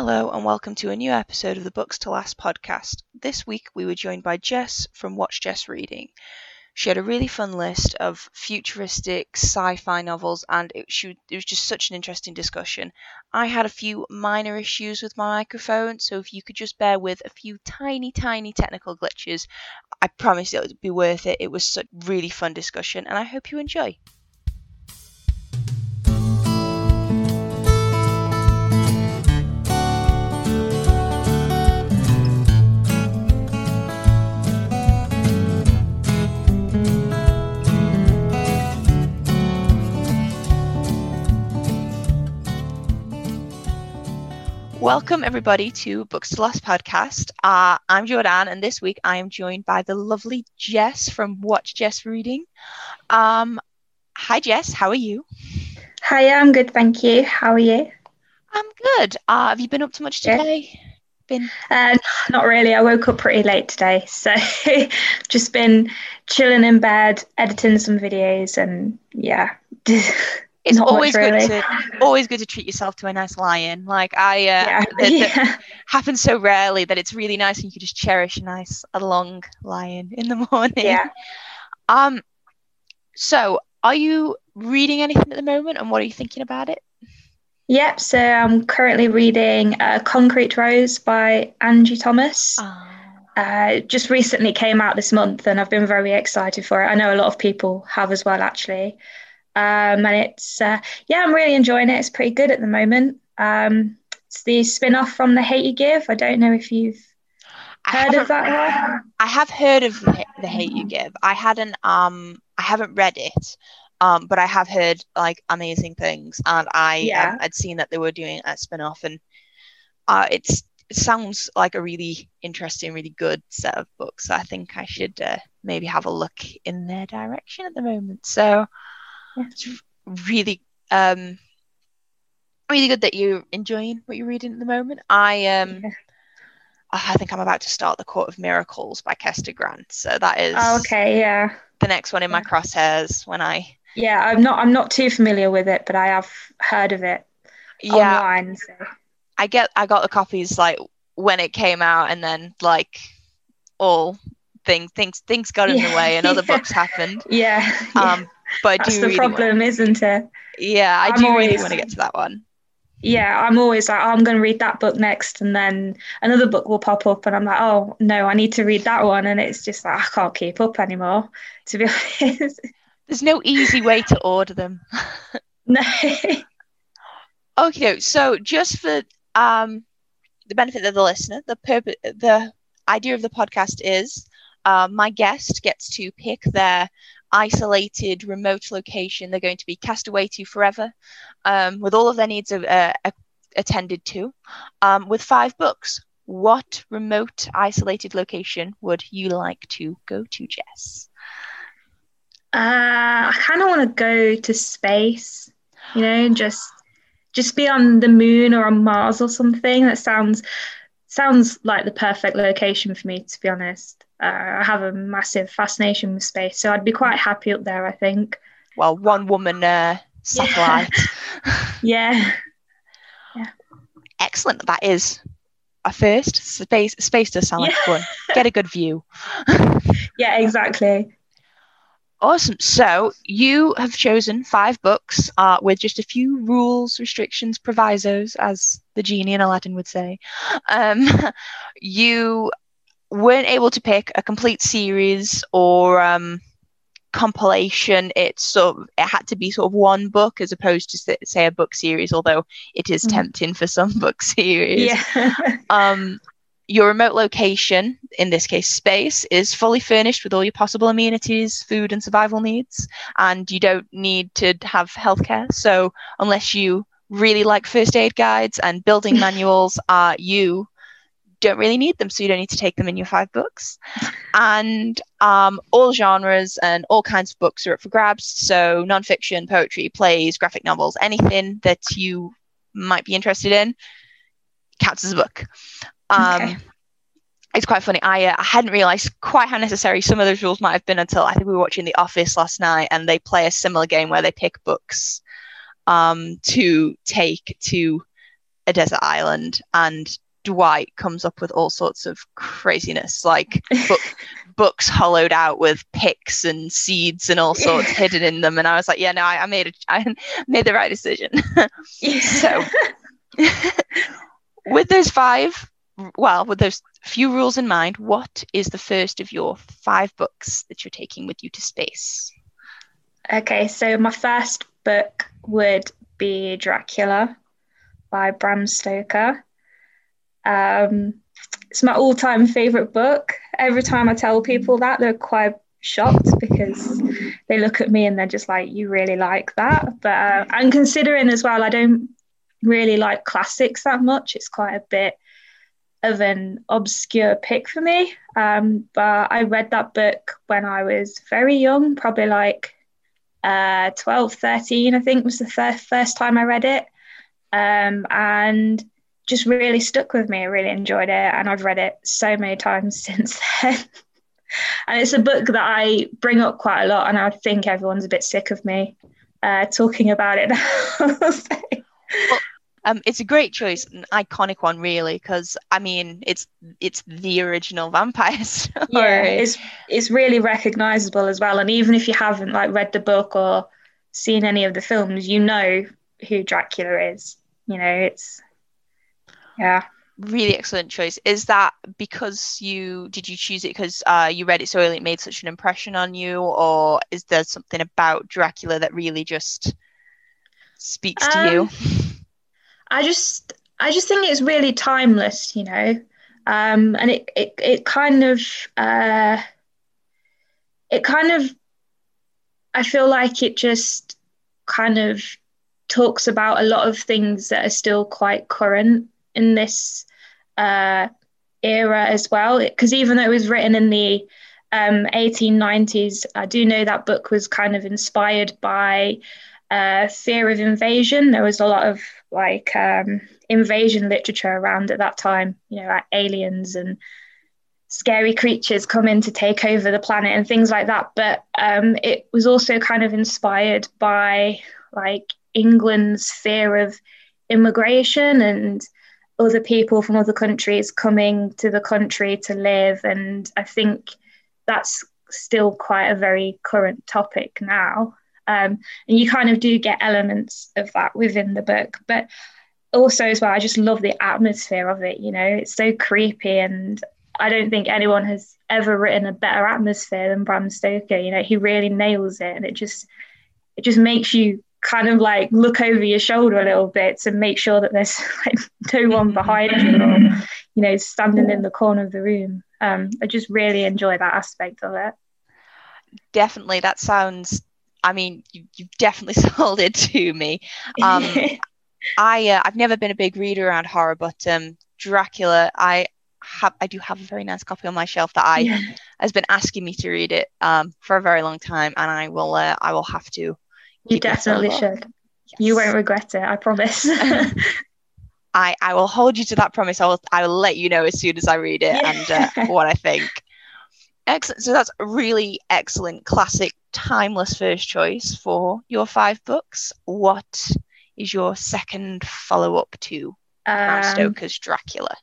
Hello, and welcome to a new episode of the Books to Last podcast. This week we were joined by Jess from Watch Jess Reading. She had a really fun list of futuristic sci fi novels, and it, she, it was just such an interesting discussion. I had a few minor issues with my microphone, so if you could just bear with a few tiny, tiny technical glitches, I promise it would be worth it. It was such a really fun discussion, and I hope you enjoy. Welcome, everybody, to Books to Last podcast. Uh, I'm Jordan, and this week I am joined by the lovely Jess from Watch Jess Reading. Um, hi, Jess. How are you? Hi, I'm good, thank you. How are you? I'm good. Uh, have you been up to much today? Yeah. Been? Uh, not really. I woke up pretty late today, so just been chilling in bed, editing some videos, and yeah. it's Not always good really. to always good to treat yourself to a nice lion. Like I, uh, yeah. That, yeah. happens so rarely that it's really nice, and you can just cherish a nice a long lion in the morning. Yeah. Um. So, are you reading anything at the moment, and what are you thinking about it? Yep. So I'm currently reading uh, Concrete Rose by Angie Thomas. Oh. Uh, just recently came out this month, and I've been very excited for it. I know a lot of people have as well, actually. Um, and it's, uh, yeah, I'm really enjoying it. It's pretty good at the moment. Um, it's the spin off from The Hate You Give. I don't know if you've heard of that one. I have heard of the, Hate You Give. I hadn't, um, I haven't read it. Um, but I have heard like amazing things, and I yeah. um, I'd seen that they were doing a spin off, and uh, it's it sounds like a really interesting, really good set of books. I think I should uh, maybe have a look in their direction at the moment. So it's really um really good that you're enjoying what you're reading at the moment. I um yeah. I think I'm about to start The Court of Miracles by Kester Grant. So that is oh, okay, yeah. The next one in my crosshairs when I Yeah, I'm not I'm not too familiar with it, but I have heard of it yeah, online. So. I get I got the copies like when it came out and then like all things things things got in yeah. the way and other books happened. Yeah. Um but that's the really problem, want... isn't it? Yeah, I I'm do always... really want to get to that one. Yeah, I'm always like, oh, I'm going to read that book next, and then another book will pop up, and I'm like, oh no, I need to read that one, and it's just like I can't keep up anymore. To be honest, there's no easy way to order them. no. okay, so just for um the benefit of the listener, the purpose, the idea of the podcast is uh, my guest gets to pick their isolated, remote location they're going to be cast away to forever, um, with all of their needs uh, attended to, um, with five books. What remote, isolated location would you like to go to, Jess? Uh, I kind of want to go to space, you know, just just be on the moon or on Mars or something. That sounds sounds like the perfect location for me, to be honest. Uh, I have a massive fascination with space, so I'd be quite happy up there. I think. Well, one woman uh, satellite. Yeah. yeah. Excellent. That is a first. Space space does sound like fun. Get a good view. yeah, exactly. Awesome. So you have chosen five books uh, with just a few rules, restrictions, provisos, as the genie in Aladdin would say. Um, you weren't able to pick a complete series or um, compilation. It's sort of, it had to be sort of one book as opposed to say a book series, although it is mm. tempting for some book series. Yeah. um, your remote location, in this case space, is fully furnished with all your possible amenities, food, and survival needs, and you don't need to have healthcare. So, unless you really like first aid guides and building manuals, are you don't really need them, so you don't need to take them in your five books. And um, all genres and all kinds of books are up for grabs. So, nonfiction, poetry, plays, graphic novels, anything that you might be interested in counts as a book. Um, okay. It's quite funny. I, uh, I hadn't realized quite how necessary some of those rules might have been until I think we were watching The Office last night, and they play a similar game where they pick books um, to take to a desert island and Dwight comes up with all sorts of craziness, like book, books hollowed out with picks and seeds and all sorts hidden in them. And I was like, yeah, no, I, I made a, I made the right decision. so, with those five, well, with those few rules in mind, what is the first of your five books that you're taking with you to space? Okay, so my first book would be Dracula by Bram Stoker. Um, it's my all-time favorite book. Every time I tell people that, they're quite shocked because they look at me and they're just like, "You really like that?" But uh, I'm considering as well. I don't really like classics that much. It's quite a bit of an obscure pick for me. Um, but I read that book when I was very young, probably like uh, 12, 13, I think was the first, first time I read it. Um, and just really stuck with me. I really enjoyed it, and I've read it so many times since then. and it's a book that I bring up quite a lot, and I think everyone's a bit sick of me uh, talking about it well, um, it's a great choice, an iconic one, really, because I mean, it's it's the original vampire story. Yeah, it's it's really recognizable as well, and even if you haven't like read the book or seen any of the films, you know who Dracula is. You know, it's yeah. Really excellent choice. Is that because you did you choose it because uh, you read it so early it made such an impression on you, or is there something about Dracula that really just speaks um, to you? Um, I just I just think it's really timeless, you know, um, and it it it kind of uh, it kind of I feel like it just kind of talks about a lot of things that are still quite current in this uh, era as well. Because even though it was written in the um, 1890s, I do know that book was kind of inspired by uh, fear of invasion. There was a lot of like um, invasion literature around at that time, you know, like aliens and scary creatures coming to take over the planet and things like that. But um, it was also kind of inspired by like England's fear of immigration and other people from other countries coming to the country to live. And I think that's still quite a very current topic now. Um, and you kind of do get elements of that within the book. But also, as well, I just love the atmosphere of it. You know, it's so creepy. And I don't think anyone has ever written a better atmosphere than Bram Stoker. You know, he really nails it. And it just, it just makes you kind of like look over your shoulder a little bit to make sure that there's like no one behind you or you know standing in the corner of the room. Um, i just really enjoy that aspect of it. Definitely. That sounds i mean you, you've definitely sold it to me. Um, i uh, i've never been a big reader around horror but um, dracula i have i do have a very nice copy on my shelf that i yeah. has been asking me to read it um, for a very long time and i will uh, i will have to you definitely should. Yes. You won't regret it, I promise. I, I will hold you to that promise. I will I will let you know as soon as I read it yeah. and uh, what I think. Excellent. So that's a really excellent, classic, timeless first choice for your five books. What is your second follow up to um, Stoker's Dracula?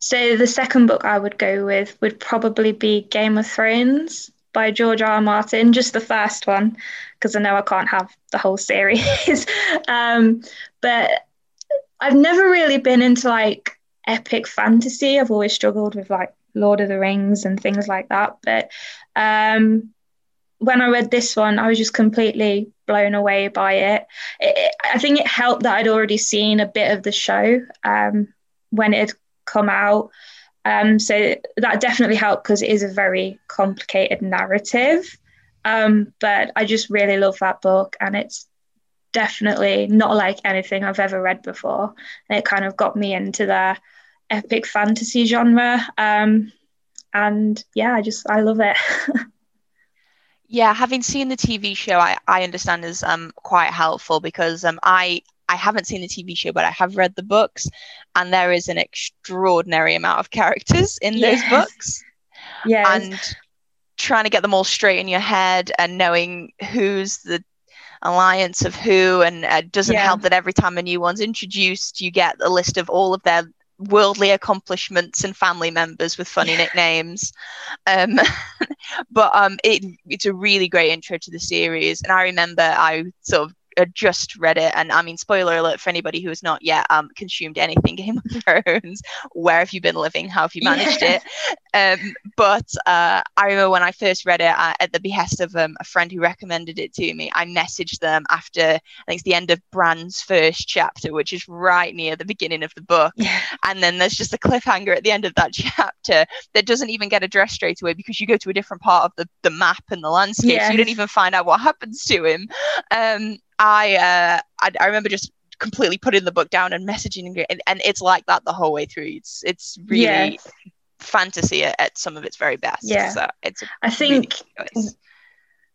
So the second book I would go with would probably be Game of Thrones by George R. R. Martin, just the first one, because I know I can't have the whole series. um, but I've never really been into like epic fantasy. I've always struggled with like Lord of the Rings and things like that. But um, when I read this one, I was just completely blown away by it. it, it I think it helped that I'd already seen a bit of the show um, when it had come out. Um, so that definitely helped because it is a very complicated narrative. Um, but I just really love that book, and it's definitely not like anything I've ever read before. And it kind of got me into the epic fantasy genre. Um, and yeah, I just I love it. yeah, having seen the TV show, I, I understand is um quite helpful because um I I haven't seen the TV show, but I have read the books, and there is an extraordinary amount of characters in yes. those books. Yeah. And trying to get them all straight in your head and knowing who's the alliance of who, and uh, doesn't yeah. help that every time a new one's introduced, you get a list of all of their worldly accomplishments and family members with funny nicknames. Um, but um, it, it's a really great intro to the series. And I remember I sort of just read it, and I mean, spoiler alert for anybody who has not yet um, consumed anything Game of Thrones. Where have you been living? How have you managed yeah. it? Um, but uh, I remember when I first read it uh, at the behest of um, a friend who recommended it to me. I messaged them after I think it's the end of Bran's first chapter, which is right near the beginning of the book, yeah. and then there's just a cliffhanger at the end of that chapter that doesn't even get addressed straight away because you go to a different part of the, the map and the landscape, yeah. so you don't even find out what happens to him. Um, I, uh, I, I remember just completely putting the book down and messaging and, and it's like that the whole way through. It's it's really yes. fantasy at, at, some of its very best. Yeah, so it's. I think. Really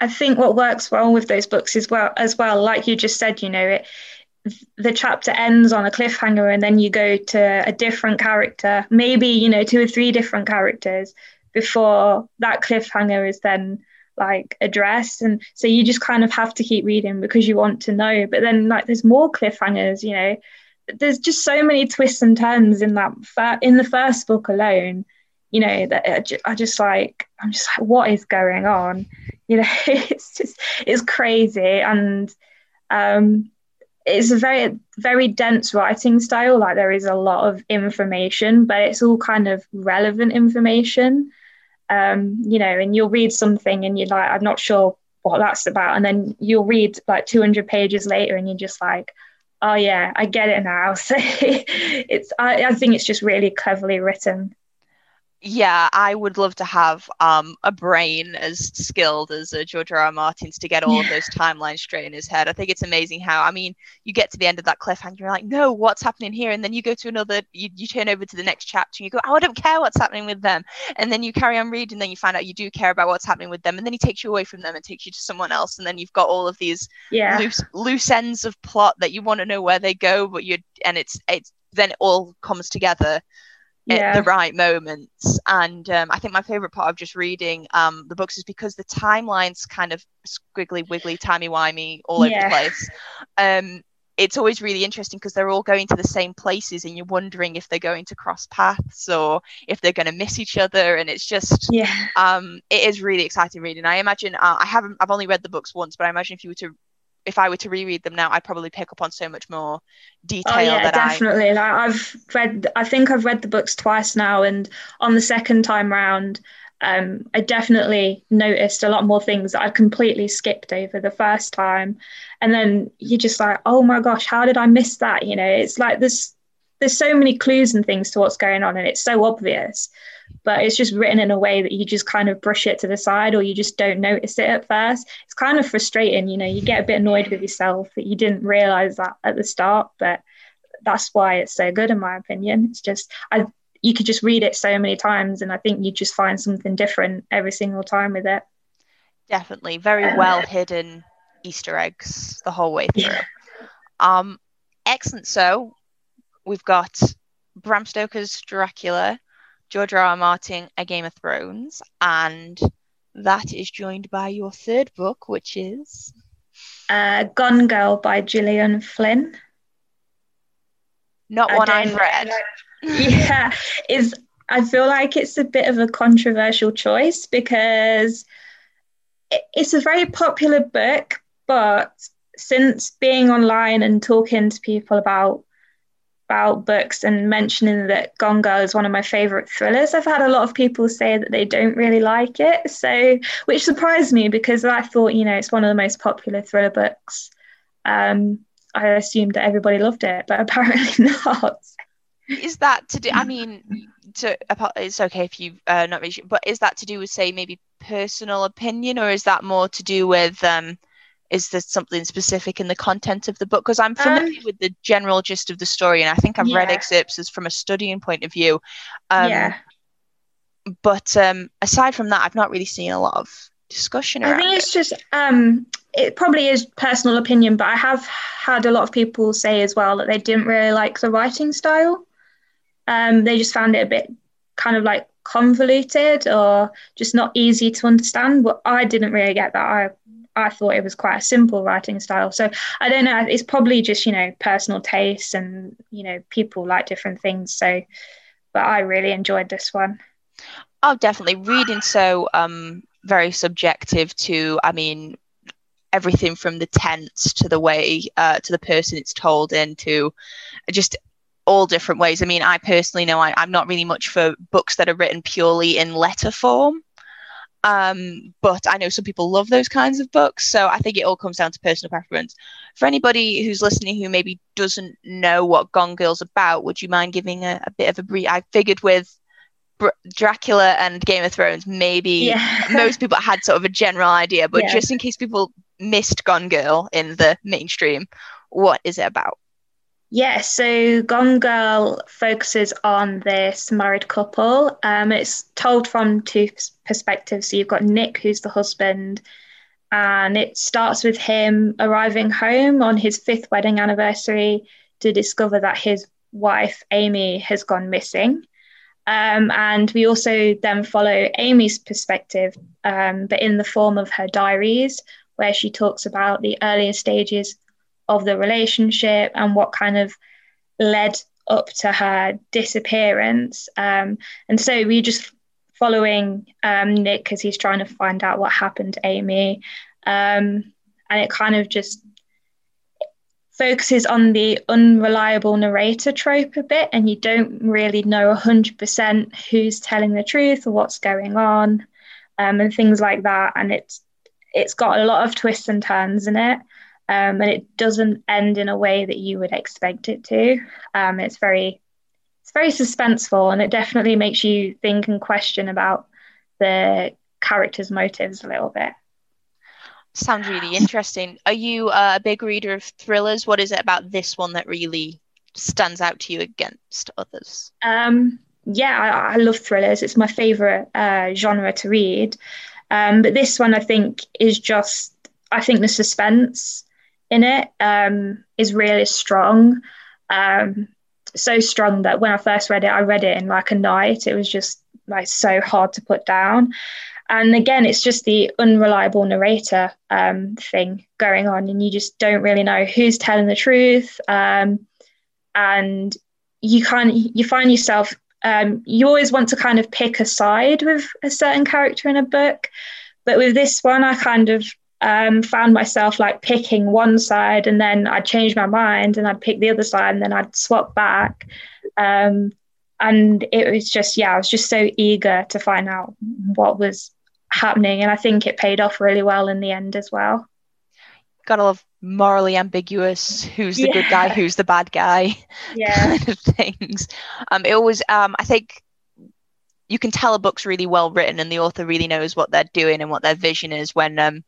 I think what works well with those books as well, as well, like you just said, you know, it the chapter ends on a cliffhanger and then you go to a different character, maybe you know two or three different characters before that cliffhanger is then like addressed. And so you just kind of have to keep reading because you want to know. But then like there's more cliffhangers you know. There's just so many twists and turns in that in the first book alone you know that I just like i'm just like what is going on? You know it's just it's crazy. And um it's a very very dense writing style. Like there is a lot of information but it's all kind of relevant information um, you know, and you'll read something and you're like, I'm not sure what that's about. And then you'll read like 200 pages later and you're just like, oh yeah, I get it now. So it's, I, I think it's just really cleverly written yeah, I would love to have um, a brain as skilled as uh, George R. R. Martin's to get all of those timelines straight in his head. I think it's amazing how, I mean, you get to the end of that cliffhanger, you're like, no, what's happening here? And then you go to another, you, you turn over to the next chapter and you go, oh, I don't care what's happening with them. And then you carry on reading, and then you find out you do care about what's happening with them. And then he takes you away from them and takes you to someone else. And then you've got all of these yeah. loose, loose ends of plot that you want to know where they go, but you, and it's, it's, then it all comes together yeah. at the right moments. And um, I think my favorite part of just reading um, the books is because the timeline's kind of squiggly, wiggly, timey wimey all over the place. Um, it's always really interesting because they're all going to the same places and you're wondering if they're going to cross paths or if they're going to miss each other and it's just yeah um it is really exciting reading i imagine uh, i haven't i've only read the books once but i imagine if you were to if I were to reread them now, I'd probably pick up on so much more detail. Oh yeah, definitely. I... Like I've read, I think I've read the books twice now, and on the second time round, um, I definitely noticed a lot more things that I completely skipped over the first time, and then you're just like, oh my gosh, how did I miss that? You know, it's like there's there's so many clues and things to what's going on, and it's so obvious but it's just written in a way that you just kind of brush it to the side or you just don't notice it at first. It's kind of frustrating, you know, you get a bit annoyed with yourself that you didn't realize that at the start, but that's why it's so good in my opinion. It's just I you could just read it so many times and I think you just find something different every single time with it. Definitely. Very well hidden Easter eggs the whole way through. Yeah. Um excellent. So we've got Bram Stoker's Dracula, George R. R. Martin, A Game of Thrones, and that is joined by your third book, which is uh, Gone Girl by Gillian Flynn. Not one I've read. yeah, is I feel like it's a bit of a controversial choice because it's a very popular book, but since being online and talking to people about about books and mentioning that Gone Girl is one of my favorite thrillers. I've had a lot of people say that they don't really like it, so which surprised me because I thought, you know, it's one of the most popular thriller books. Um, I assumed that everybody loved it, but apparently not. Is that to do? I mean, to it's okay if you uh, not really, but is that to do with say maybe personal opinion, or is that more to do with um, is there something specific in the content of the book? Because i'm familiar um, with the general gist of the story and i think i've yeah. read excerpts as from a studying point of view. Um, yeah. but um, aside from that i've not really seen a lot of discussion i think it's just um, it probably is personal opinion but i have had a lot of people say as well that they didn't really like the writing style. Um, they just found it a bit kind of like convoluted or just not easy to understand but i didn't really get that. I I thought it was quite a simple writing style. So I don't know. It's probably just you know personal tastes and you know people like different things. So, but I really enjoyed this one. Oh, definitely. Reading so um very subjective to. I mean, everything from the tense to the way uh, to the person it's told in to just all different ways. I mean, I personally know I, am not really much for books that are written purely in letter form. Um, but I know some people love those kinds of books. So I think it all comes down to personal preference. For anybody who's listening who maybe doesn't know what Gone Girl's about, would you mind giving a, a bit of a brief? I figured with Br- Dracula and Game of Thrones, maybe yeah. most people had sort of a general idea, but yeah. just in case people missed Gone Girl in the mainstream, what is it about? Yeah, so Gone Girl focuses on this married couple. Um, it's told from two perspectives. So you've got Nick, who's the husband, and it starts with him arriving home on his fifth wedding anniversary to discover that his wife, Amy, has gone missing. Um, and we also then follow Amy's perspective, um, but in the form of her diaries, where she talks about the earlier stages of the relationship and what kind of led up to her disappearance. Um, and so we just following um, Nick because he's trying to find out what happened to Amy. Um, and it kind of just focuses on the unreliable narrator trope a bit, and you don't really know 100% who's telling the truth or what's going on, um, and things like that. And it's it's got a lot of twists and turns in it um, and it doesn't end in a way that you would expect it to. Um, it's very it's very suspenseful, and it definitely makes you think and question about the characters' motives a little bit. Sounds really interesting. Are you a big reader of thrillers? What is it about this one that really stands out to you against others? Um, yeah, I, I, love thrillers. It's my favorite uh, genre to read. Um, but this one, I think, is just I think the suspense in it um, is really strong. Um, so strong that when I first read it, I read it in like a night. It was just like so hard to put down. And again, it's just the unreliable narrator um, thing going on, and you just don't really know who's telling the truth. Um, and you kind you find yourself um, you always want to kind of pick a side with a certain character in a book, but with this one, I kind of um, found myself like picking one side and then I'd change my mind and I'd pick the other side and then I'd swap back. Um, and it was just, yeah, I was just so eager to find out what was happening. And I think it paid off really well in the end as well. Gotta love morally ambiguous who's the yeah. good guy, who's the bad guy, yeah. kind of things. Um, it always, um, I think you can tell a book's really well written and the author really knows what they're doing and what their vision is when um,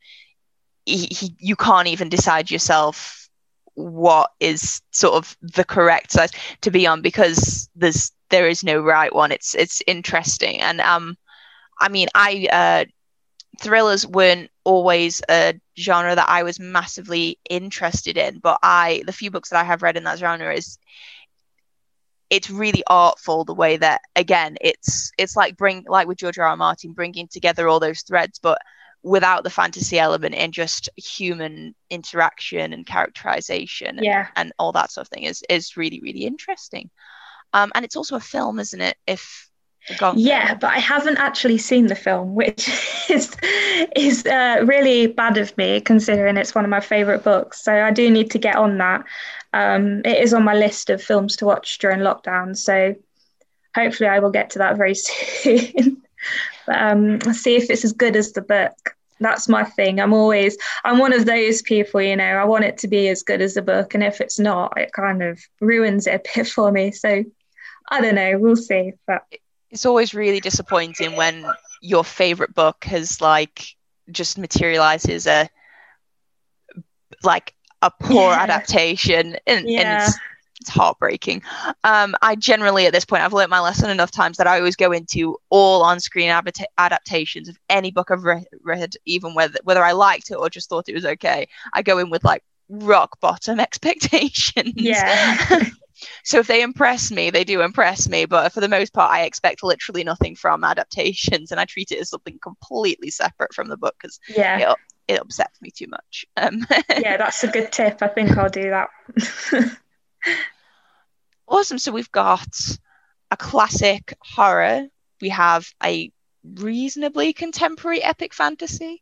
he, he, you can't even decide yourself what is sort of the correct size to be on because there's there is no right one. It's it's interesting. And um i mean i uh thrillers weren't always a genre that i was massively interested in but i the few books that i have read in that genre is it's really artful the way that again it's it's like bring like with george r r. Martin bringing together all those threads but without the fantasy element and just human interaction and characterization yeah. and, and all that sort of thing is is really really interesting. Um, and it's also a film isn't it? If yeah but i haven't actually seen the film which is is uh, really bad of me considering it's one of my favorite books. So i do need to get on that. Um, it is on my list of films to watch during lockdown. So hopefully i will get to that very soon. But um, see if it's as good as the book. That's my thing. I'm always, I'm one of those people, you know, I want it to be as good as the book. And if it's not, it kind of ruins it a bit for me. So I don't know, we'll see. But it's always really disappointing when your favorite book has like just materializes a like a poor yeah. adaptation and, yeah. and it's it's heartbreaking. Um, I generally, at this point, I've learned my lesson enough times that I always go into all on-screen adaptations of any book I've re- read, even whether whether I liked it or just thought it was okay. I go in with like rock bottom expectations. Yeah. so if they impress me, they do impress me. But for the most part, I expect literally nothing from adaptations, and I treat it as something completely separate from the book because yeah. it upsets me too much. Um, yeah, that's a good tip. I think I'll do that. Awesome. So we've got a classic horror. We have a reasonably contemporary epic fantasy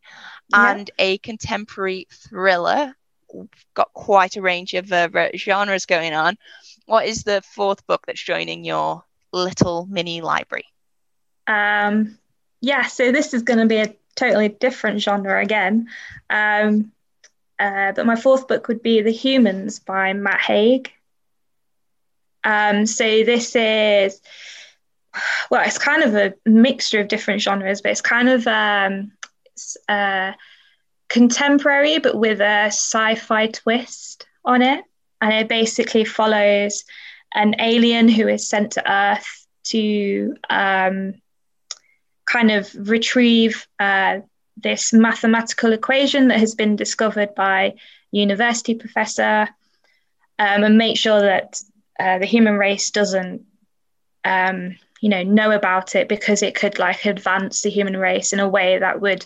and yeah. a contemporary thriller. We've got quite a range of uh, genres going on. What is the fourth book that's joining your little mini library? Um, yeah, so this is going to be a totally different genre again. Um, uh, but my fourth book would be The Humans by Matt Haig. Um, so this is, well, it's kind of a mixture of different genres, but it's kind of um, it's, uh, contemporary, but with a sci-fi twist on it, and it basically follows an alien who is sent to Earth to um, kind of retrieve uh, this mathematical equation that has been discovered by university professor um, and make sure that uh, the human race doesn't um, you know know about it because it could like advance the human race in a way that would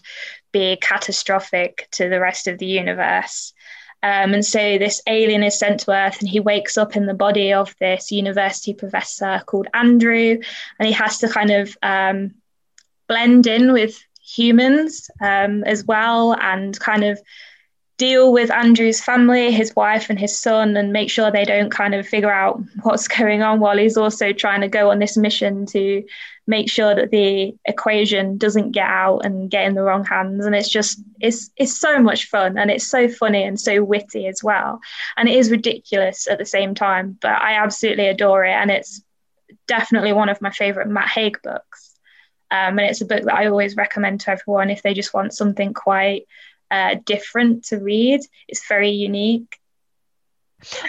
be catastrophic to the rest of the universe. Um, and so this alien is sent to Earth, and he wakes up in the body of this university professor called Andrew, and he has to kind of um, blend in with humans um, as well and kind of deal with Andrew's family, his wife and his son, and make sure they don't kind of figure out what's going on while he's also trying to go on this mission to make sure that the equation doesn't get out and get in the wrong hands. And it's just it's it's so much fun and it's so funny and so witty as well. And it is ridiculous at the same time, but I absolutely adore it. And it's definitely one of my favorite Matt Haig books. Um, and it's a book that I always recommend to everyone if they just want something quite uh, different to read. It's very unique.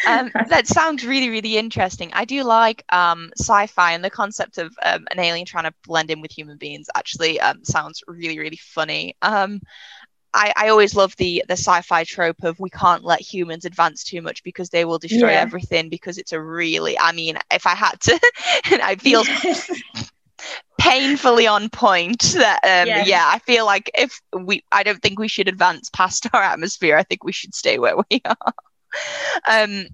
um, that sounds really, really interesting. I do like um, sci-fi, and the concept of um, an alien trying to blend in with human beings actually um, sounds really, really funny. Um, I, I always love the the sci-fi trope of we can't let humans advance too much because they will destroy yeah. everything. Because it's a really, I mean, if I had to, and I feel painfully on point that um, yeah. yeah. i feel like if we i don't think we should advance past our atmosphere i think we should stay where we are um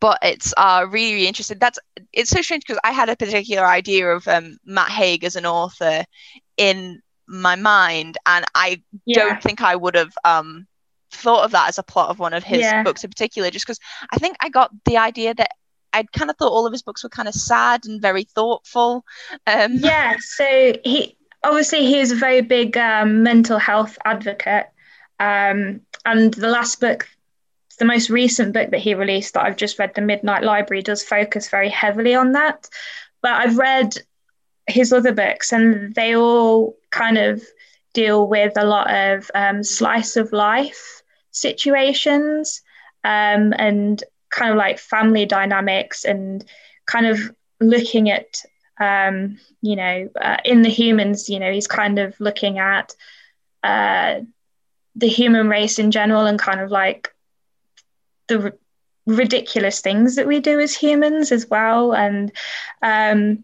but it's uh really, really interesting that's it's so strange because i had a particular idea of um, matt haig as an author in my mind and i yeah. don't think i would have um thought of that as a plot of one of his yeah. books in particular just because i think i got the idea that I kind of thought all of his books were kind of sad and very thoughtful. Um, yeah, so he obviously he is a very big um, mental health advocate, um, and the last book, the most recent book that he released that I've just read, The Midnight Library, does focus very heavily on that. But I've read his other books, and they all kind of deal with a lot of um, slice of life situations um, and kind of like family dynamics and kind of looking at um, you know uh, in the humans you know he's kind of looking at uh, the human race in general and kind of like the r- ridiculous things that we do as humans as well and um,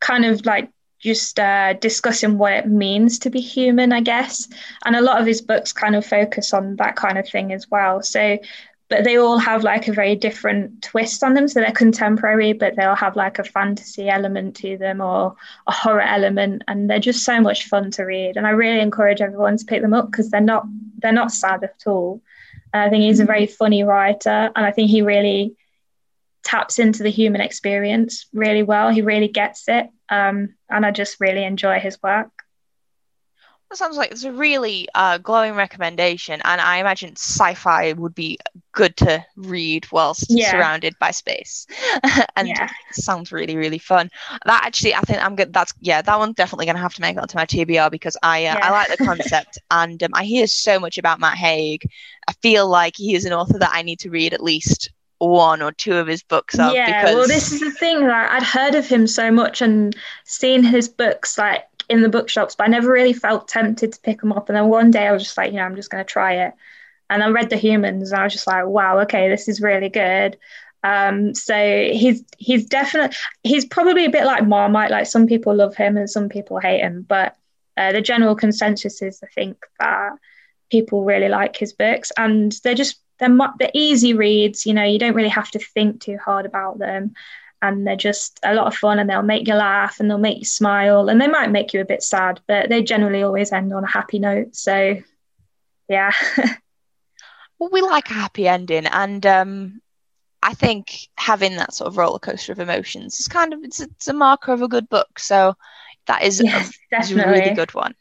kind of like just uh, discussing what it means to be human, I guess. And a lot of his books kind of focus on that kind of thing as well. So but they all have like a very different twist on them. So they're contemporary, but they'll have like a fantasy element to them or a horror element, and they're just so much fun to read. And I really encourage everyone to pick them up because they're not they're not sad at all. And I think he's a very funny writer, and I think he really taps into the human experience really well. He really gets it, um, and I just really enjoy his work. That sounds like it's a really uh, glowing recommendation, and I imagine sci-fi would be good to read whilst yeah. surrounded by space. and yeah. sounds really, really fun. That actually, I think I'm good. That's yeah, that one's definitely gonna have to make it onto my TBR because I uh, yeah. I like the concept, and um, I hear so much about Matt Haig. I feel like he is an author that I need to read at least one or two of his books up. Yeah, because... well, this is the thing. Like, I'd heard of him so much and seen his books like in the bookshops, but I never really felt tempted to pick them up. And then one day I was just like, you know, I'm just going to try it. And I read The Humans, and I was just like, wow, okay, this is really good. Um, so he's he's definitely he's probably a bit like Marmite. Like some people love him and some people hate him, but uh, the general consensus is I think that people really like his books, and they're just they're they're easy reads. You know, you don't really have to think too hard about them, and they're just a lot of fun, and they'll make you laugh, and they'll make you smile, and they might make you a bit sad, but they generally always end on a happy note. So, yeah. well, we like a happy ending, and um, I think having that sort of roller coaster of emotions is kind of it's, it's a marker of a good book. So that is, yes, a, is a really good one.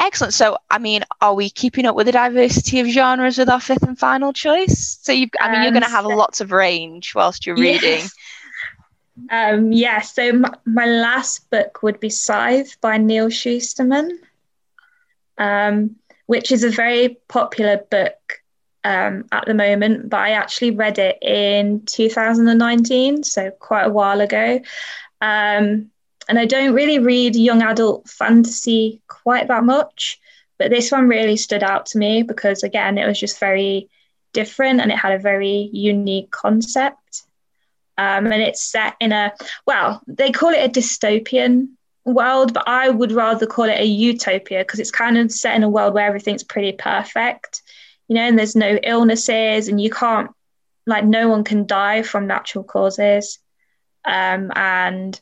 Excellent. So, I mean, are we keeping up with the diversity of genres with our fifth and final choice? So, you, I mean, um, you're going to have lots of range whilst you're reading. Yes. Um, yeah. So, my, my, last book would be Scythe by Neal Shusterman, um, which is a very popular book um, at the moment, but I actually read it in 2019, so quite a while ago. Um, and I don't really read young adult fantasy quite that much, but this one really stood out to me because, again, it was just very different and it had a very unique concept. Um, and it's set in a, well, they call it a dystopian world, but I would rather call it a utopia because it's kind of set in a world where everything's pretty perfect, you know, and there's no illnesses and you can't, like, no one can die from natural causes. Um, and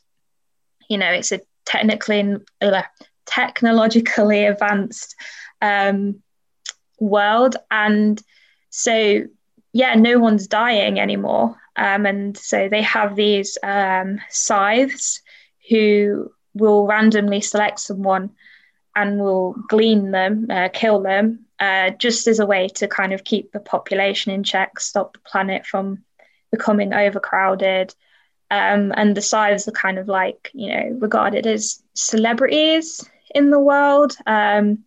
you know, it's a technically uh, technologically advanced um, world, and so yeah, no one's dying anymore, um, and so they have these um, scythes who will randomly select someone and will glean them, uh, kill them, uh, just as a way to kind of keep the population in check, stop the planet from becoming overcrowded, um, and the Scythes are kind of like, you know, regarded as celebrities in the world. Um,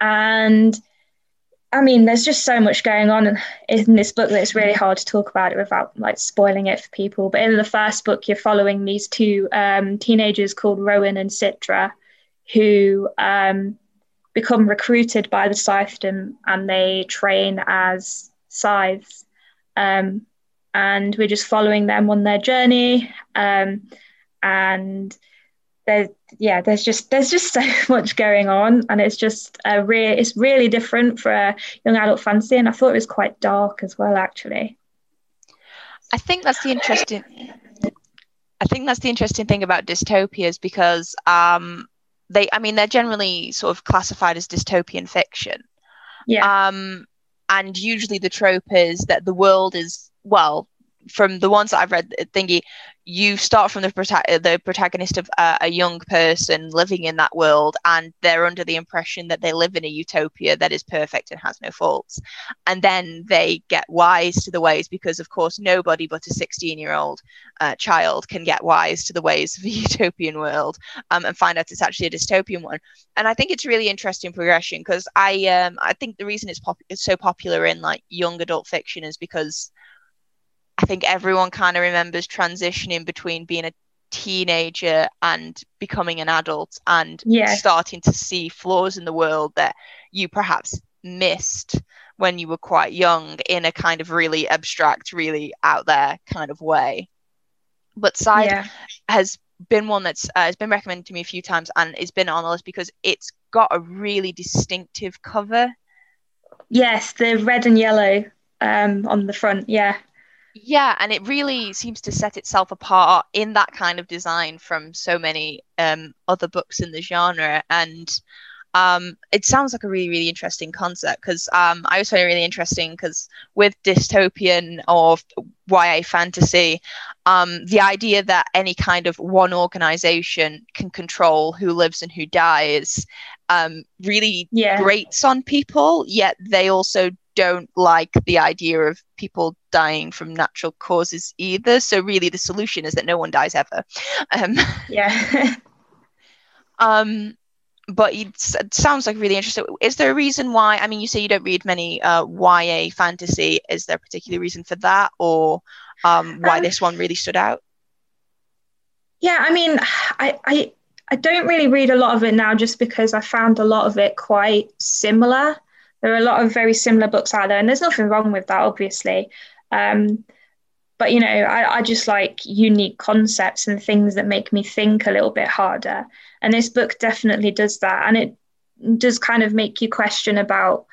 and I mean, there's just so much going on in, in, this book that it's really hard to talk about it without like spoiling it for people. But in the first book, you're following these two um, teenagers called Rowan and Citra, who um, become recruited by the Scythedom and they train as scythes. Um, and we're just following them on their journey. Um, and there, yeah, there's just there's just so much going on, and it's just a real it's really different for a young adult fantasy, and I thought it was quite dark as well, actually. I think that's the interesting. I think that's the interesting thing about dystopias because um, they, I mean, they're generally sort of classified as dystopian fiction. Yeah. Um, and usually the trope is that the world is well, from the ones that I've read, thingy, you start from the, prota- the protagonist of uh, a young person living in that world, and they're under the impression that they live in a utopia that is perfect and has no faults. And then they get wise to the ways because, of course, nobody but a 16 year old uh, child can get wise to the ways of a utopian world um, and find out it's actually a dystopian one. And I think it's really interesting progression because I um, I think the reason it's, pop- it's so popular in like young adult fiction is because I think everyone kind of remembers transitioning between being a teenager and becoming an adult and yeah. starting to see flaws in the world that you perhaps missed when you were quite young in a kind of really abstract, really out there kind of way. But Scythe yeah. has been one that's uh, has been recommended to me a few times and it's been on the list because it's got a really distinctive cover. Yes, the red and yellow um, on the front. Yeah. Yeah, and it really seems to set itself apart in that kind of design from so many um, other books in the genre. And um, it sounds like a really, really interesting concept because um, I was find it really interesting because with dystopian or YA fantasy, um, the idea that any kind of one organization can control who lives and who dies um, really yeah. grates on people, yet they also don't like the idea of people dying from natural causes either. So really, the solution is that no one dies ever. Um, yeah. um, but it sounds like really interesting. Is there a reason why? I mean, you say you don't read many uh, YA fantasy. Is there a particular reason for that, or um, why um, this one really stood out? Yeah, I mean, I, I I don't really read a lot of it now, just because I found a lot of it quite similar. There are a lot of very similar books out there, and there's nothing wrong with that, obviously. Um, but you know, I, I just like unique concepts and things that make me think a little bit harder. And this book definitely does that. And it does kind of make you question about,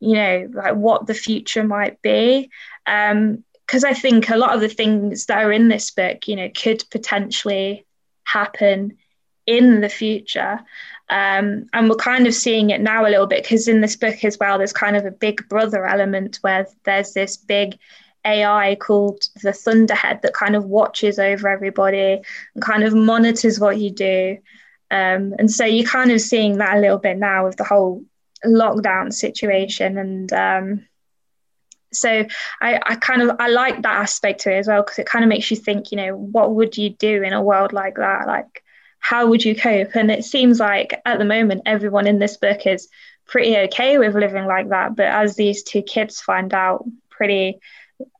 you know, like what the future might be. Um, because I think a lot of the things that are in this book, you know, could potentially happen in the future. Um, and we're kind of seeing it now a little bit because in this book as well, there's kind of a big brother element where there's this big AI called the Thunderhead that kind of watches over everybody and kind of monitors what you do. Um, and so you're kind of seeing that a little bit now with the whole lockdown situation. And um, so I, I kind of I like that aspect to it as well because it kind of makes you think, you know, what would you do in a world like that? Like, how would you cope? And it seems like at the moment everyone in this book is pretty okay with living like that. But as these two kids find out pretty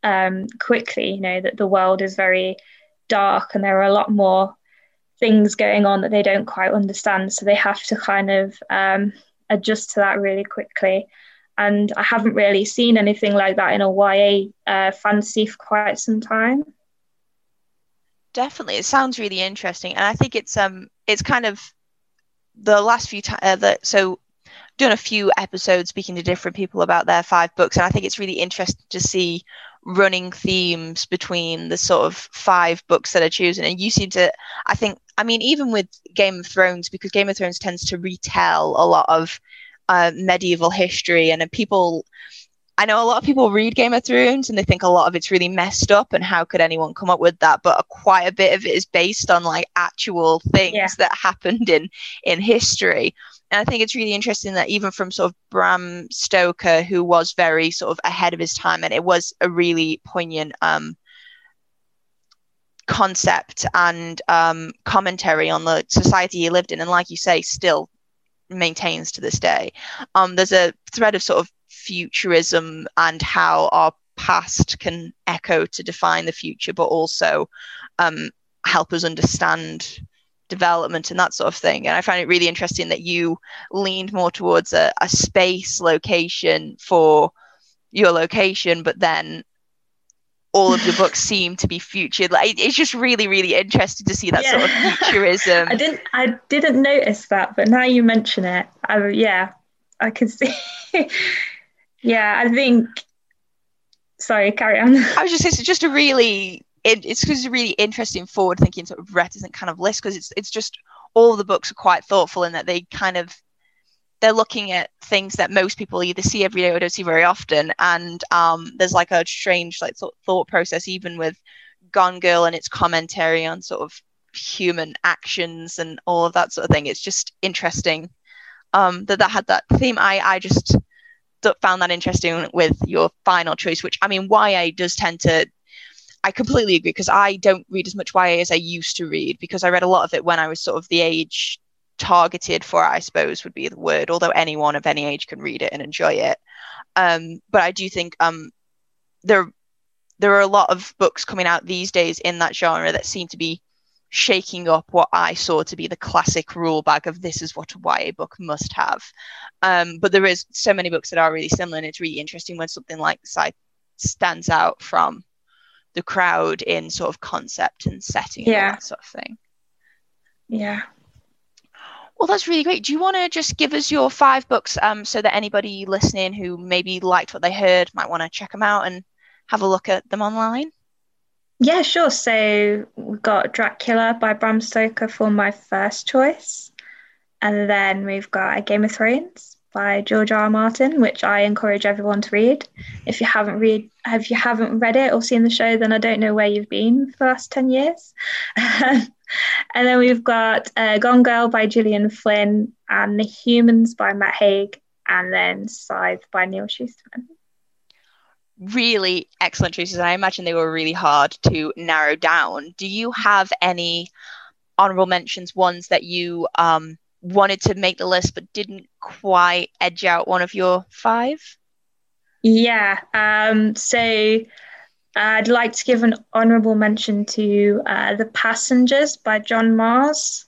um, quickly, you know, that the world is very dark and there are a lot more things going on that they don't quite understand. So they have to kind of um, adjust to that really quickly. And I haven't really seen anything like that in a YA uh, fantasy for quite some time. Definitely, it sounds really interesting, and I think it's um it's kind of the last few times uh, that so done a few episodes speaking to different people about their five books, and I think it's really interesting to see running themes between the sort of five books that are chosen. And you seem to, I think, I mean, even with Game of Thrones, because Game of Thrones tends to retell a lot of uh, medieval history, and people. I know a lot of people read Game of Thrones and they think a lot of it's really messed up and how could anyone come up with that? But quite a bit of it is based on like actual things yeah. that happened in in history. And I think it's really interesting that even from sort of Bram Stoker, who was very sort of ahead of his time, and it was a really poignant um, concept and um, commentary on the society he lived in, and like you say, still maintains to this day. Um, there's a thread of sort of futurism and how our past can echo to define the future, but also um, help us understand development and that sort of thing. And I find it really interesting that you leaned more towards a, a space location for your location, but then all of your books seem to be future. Like it's just really, really interesting to see that yeah. sort of futurism. I didn't, I didn't notice that, but now you mention it, I, yeah, I can see. yeah, I think. Sorry, carry on. I was just, it's just a really it, it's just a really interesting forward thinking sort of reticent kind of list because it's it's just all the books are quite thoughtful in that they kind of they're looking at things that most people either see every day or don't see very often and um, there's like a strange like sort of thought process even with gone girl and its commentary on sort of human actions and all of that sort of thing it's just interesting um, that that had that theme i i just found that interesting with your final choice which i mean ya does tend to I completely agree because I don't read as much YA as I used to read because I read a lot of it when I was sort of the age targeted for, I suppose would be the word, although anyone of any age can read it and enjoy it. Um, but I do think um, there there are a lot of books coming out these days in that genre that seem to be shaking up what I saw to be the classic rule bag of this is what a YA book must have. Um, but there is so many books that are really similar, and it's really interesting when something like Scythe stands out from the crowd in sort of concept and setting yeah. and that sort of thing. Yeah. Well, that's really great. Do you want to just give us your five books um, so that anybody listening who maybe liked what they heard might want to check them out and have a look at them online? Yeah, sure. So we've got Dracula by Bram Stoker for my first choice. And then we've got A Game of Thrones by George R. R. Martin, which I encourage everyone to read. If you haven't read, if you haven't read it or seen the show, then I don't know where you've been for the last ten years. and then we've got uh, Gone Girl by Gillian Flynn and The Humans by Matt Haig, and then Scythe by Neal Shusterman. Really excellent choices. And I imagine they were really hard to narrow down. Do you have any honorable mentions, ones that you um, wanted to make the list but didn't quite edge out one of your five? Yeah. Um, so I'd like to give an honorable mention to uh, The Passengers by John Marrs,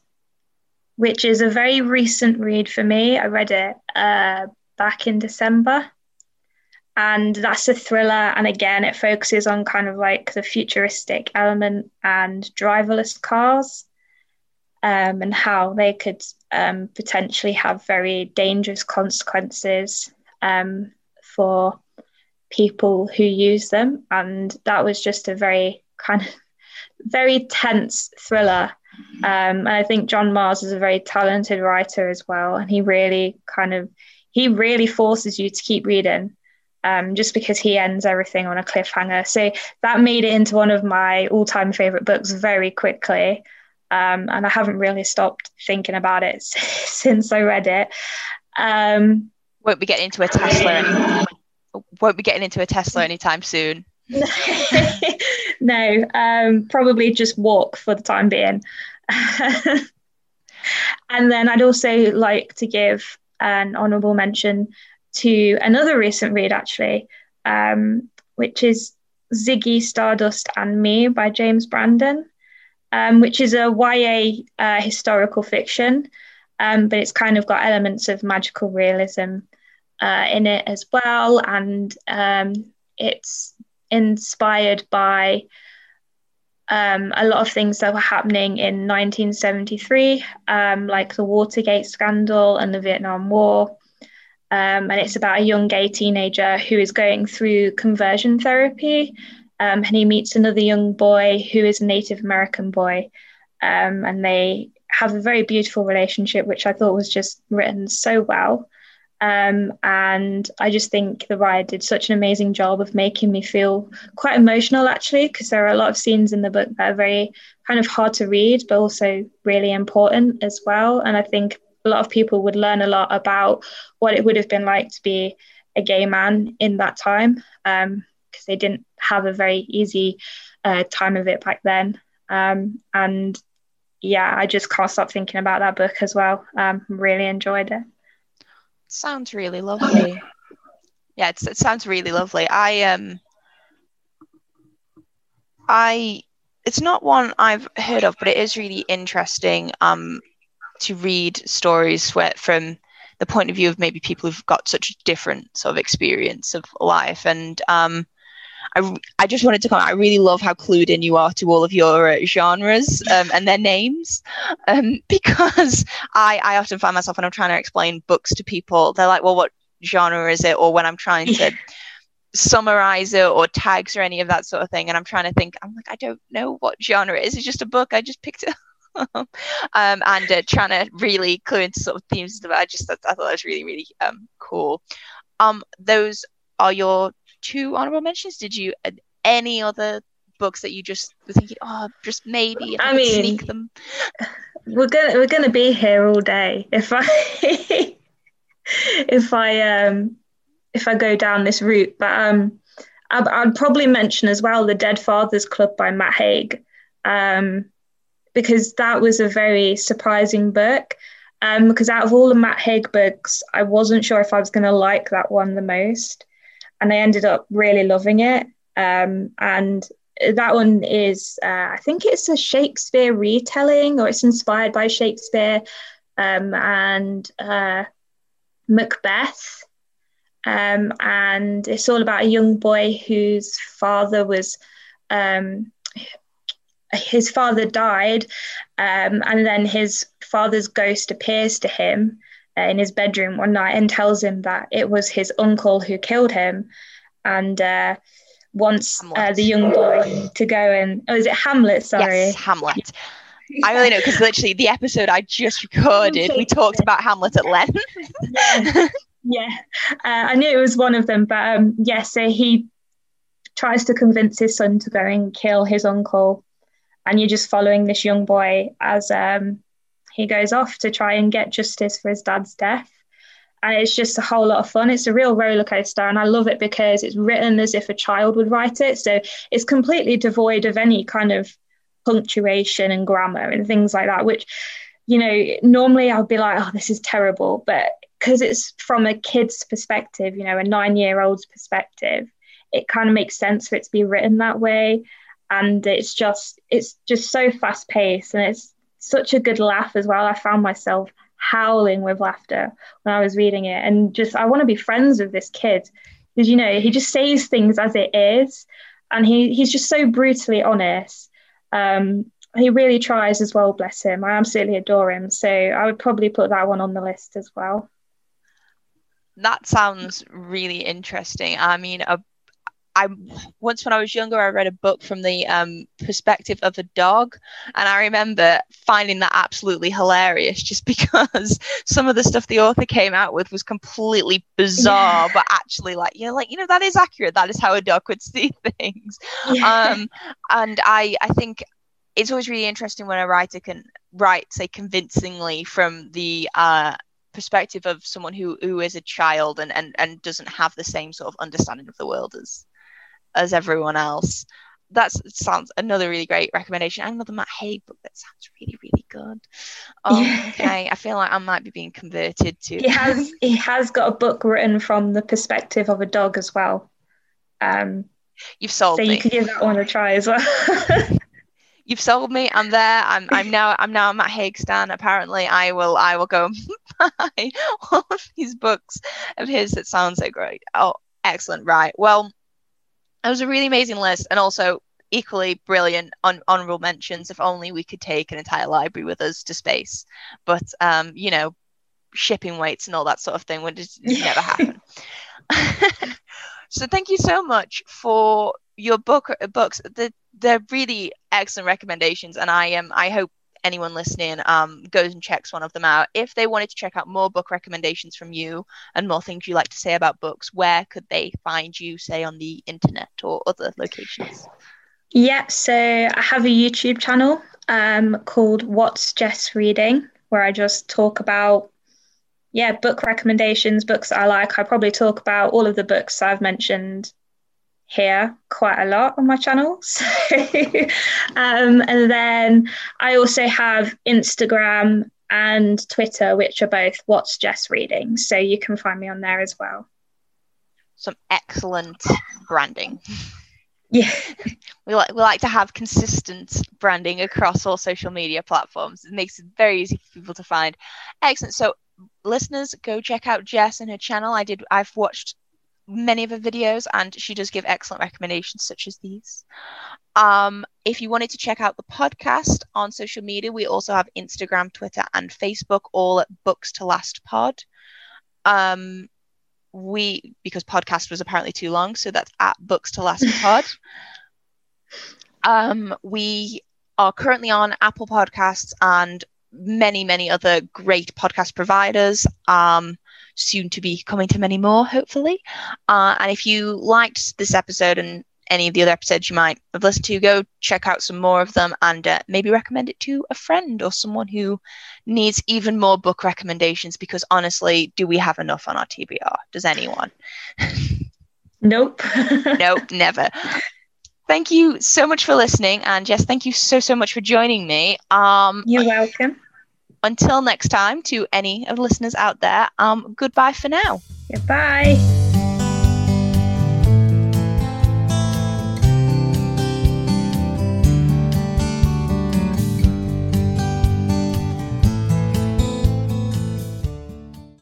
which is a very recent read for me. I read it uh, back in December. And that's a thriller. And again, it focuses on kind of like the futuristic element and driverless cars. um, and how they could um, potentially have very dangerous consequences um, for people who use them. And that was just a very kind of very tense thriller. Um, and I think John Marrs is a very talented writer as well, and he really kind of he really forces you to keep reading. Um, just because he ends everything on a cliffhanger. So that made it into one of my all time favorite books very quickly. Um, and I haven't really stopped thinking about it since I read it. Um, won't be getting into a Tesla. Any- won't be getting into a Tesla anytime soon. no, um, probably just walk for the time being. and then I'd also like to give an honourable mention to another recent read, actually, um, which is Ziggy Stardust and Me by James Brandon, um, which is a YA uh, historical fiction, um, but it's kind of got elements of magical realism uh, in it as well. And um, it's inspired by um, a lot of things that were happening in 1973, um, like the Watergate scandal and the Vietnam War. Um, and it's about a young gay teenager who is going through conversion therapy. Um, and he meets another young boy who is a Native American boy. Um, and they have a very beautiful relationship, which I thought was just written so well. Um, and I just think the writer did such an amazing job of making me feel quite emotional, actually, because there are a lot of scenes in the book that are very kind of hard to read, but also really important as well. And I think a lot of people would learn a lot about what it would have been like to be a gay man in that time, because um, they didn't have a very easy uh, time of it back then. Um, and yeah, I just can't stop thinking about that book as well. Um, really enjoyed it. Sounds really lovely. yeah, it sounds really lovely. I um, I it's not one I've heard of, but it is really interesting um to read stories where from the point of view of maybe people who've got such a different sort of experience of life and um I, I just wanted to comment. I really love how clued in you are to all of your uh, genres um, and their names, um, because I, I often find myself when I'm trying to explain books to people, they're like, "Well, what genre is it?" Or when I'm trying to summarize it or tags or any of that sort of thing, and I'm trying to think, I'm like, I don't know what genre it is. It's just a book. I just picked it um, and uh, trying to really clue into sort of themes. I just I thought that was really really um, cool. Um, those are your two honorable mentions? Did you uh, any other books that you just were thinking, oh, just maybe I, I mean, sneak them? We're gonna we're gonna be here all day if I if I um if I go down this route. But um, I'd, I'd, probably mention as well the Dead Fathers Club by Matt Haig, um, because that was a very surprising book. Um, because out of all the Matt Haig books, I wasn't sure if I was going to like that one the most and I ended up really loving it. Um, and that one is, uh, I think it's a Shakespeare retelling, or it's inspired by Shakespeare um, and uh, Macbeth. Um, and it's all about a young boy whose father was, um, his father died, um, and then his father's ghost appears to him uh, in his bedroom one night and tells him that it was his uncle who killed him and uh, wants uh, the young boy to go and oh is it hamlet sorry yes hamlet I only know because literally the episode I just recorded, we talked about Hamlet at length. yeah, yeah. Uh, I knew it was one of them, but um, yeah. So he tries to convince his son to go and kill his uncle, and you're just following this young boy as um, he goes off to try and get justice for his dad's death. And it's just a whole lot of fun. It's a real roller coaster, and I love it because it's written as if a child would write it. So it's completely devoid of any kind of punctuation and grammar and things like that, which, you know, normally I'd be like, oh, this is terrible. But because it's from a kid's perspective, you know, a nine year old's perspective, it kind of makes sense for it to be written that way. And it's just, it's just so fast paced and it's such a good laugh as well. I found myself howling with laughter when I was reading it, and just I want to be friends with this kid because you know he just says things as it is, and he he's just so brutally honest. Um, he really tries as well, bless him. I absolutely adore him. So I would probably put that one on the list as well. That sounds really interesting. I mean, a I once when I was younger, I read a book from the um, perspective of a dog, and I remember finding that absolutely hilarious, just because some of the stuff the author came out with was completely bizarre, yeah. but actually, like you know, like you know, that is accurate. That is how a dog would see things. Yeah. Um, and I, I think it's always really interesting when a writer can write, say, convincingly from the uh, perspective of someone who who is a child and and and doesn't have the same sort of understanding of the world as as everyone else. That sounds another really great recommendation. Another Matt Haig book that sounds really, really good. Oh, yeah. okay. I feel like I might be being converted to. He has he has got a book written from the perspective of a dog as well. Um, You've sold me. so me. you could give that one a try as well. You've sold me. I'm there. I'm I'm now I'm now Matt Haig stan. Apparently, I will I will go buy all of these books of his that sound so great. Oh, excellent. Right. Well, it was a really amazing list, and also equally brilliant on honorable mentions. If only we could take an entire library with us to space, but um, you know, shipping weights and all that sort of thing would just never happen. so thank you so much for your book books. The, they're really excellent recommendations, and I am. Um, I hope anyone listening um, goes and checks one of them out. If they wanted to check out more book recommendations from you and more things you like to say about books, where could they find you, say on the internet or other locations? Yeah, so I have a YouTube channel um, called What's Jess Reading, where I just talk about yeah book recommendations, books I like. I probably talk about all of the books I've mentioned here quite a lot on my channel. So, um, and then I also have Instagram and Twitter, which are both What's Jess Reading. So you can find me on there as well. Some excellent branding. Yeah. we like we like to have consistent branding across all social media platforms. It makes it very easy for people to find. Excellent. So listeners, go check out Jess and her channel. I did I've watched many of her videos and she does give excellent recommendations such as these. Um, if you wanted to check out the podcast on social media, we also have Instagram, Twitter, and Facebook, all at Books to Last Pod. Um, we because podcast was apparently too long, so that's at Books to Last Pod. um, we are currently on Apple Podcasts and many, many other great podcast providers. Um, soon to be coming to many more, hopefully. Uh, and if you liked this episode and any of the other episodes you might have listened to, go check out some more of them and uh, maybe recommend it to a friend or someone who needs even more book recommendations. Because honestly, do we have enough on our TBR? Does anyone? Nope. nope, never. Thank you so much for listening, and Jess, thank you so so much for joining me. Um, You're welcome until next time, to any of the listeners out there, um, goodbye for now. Goodbye.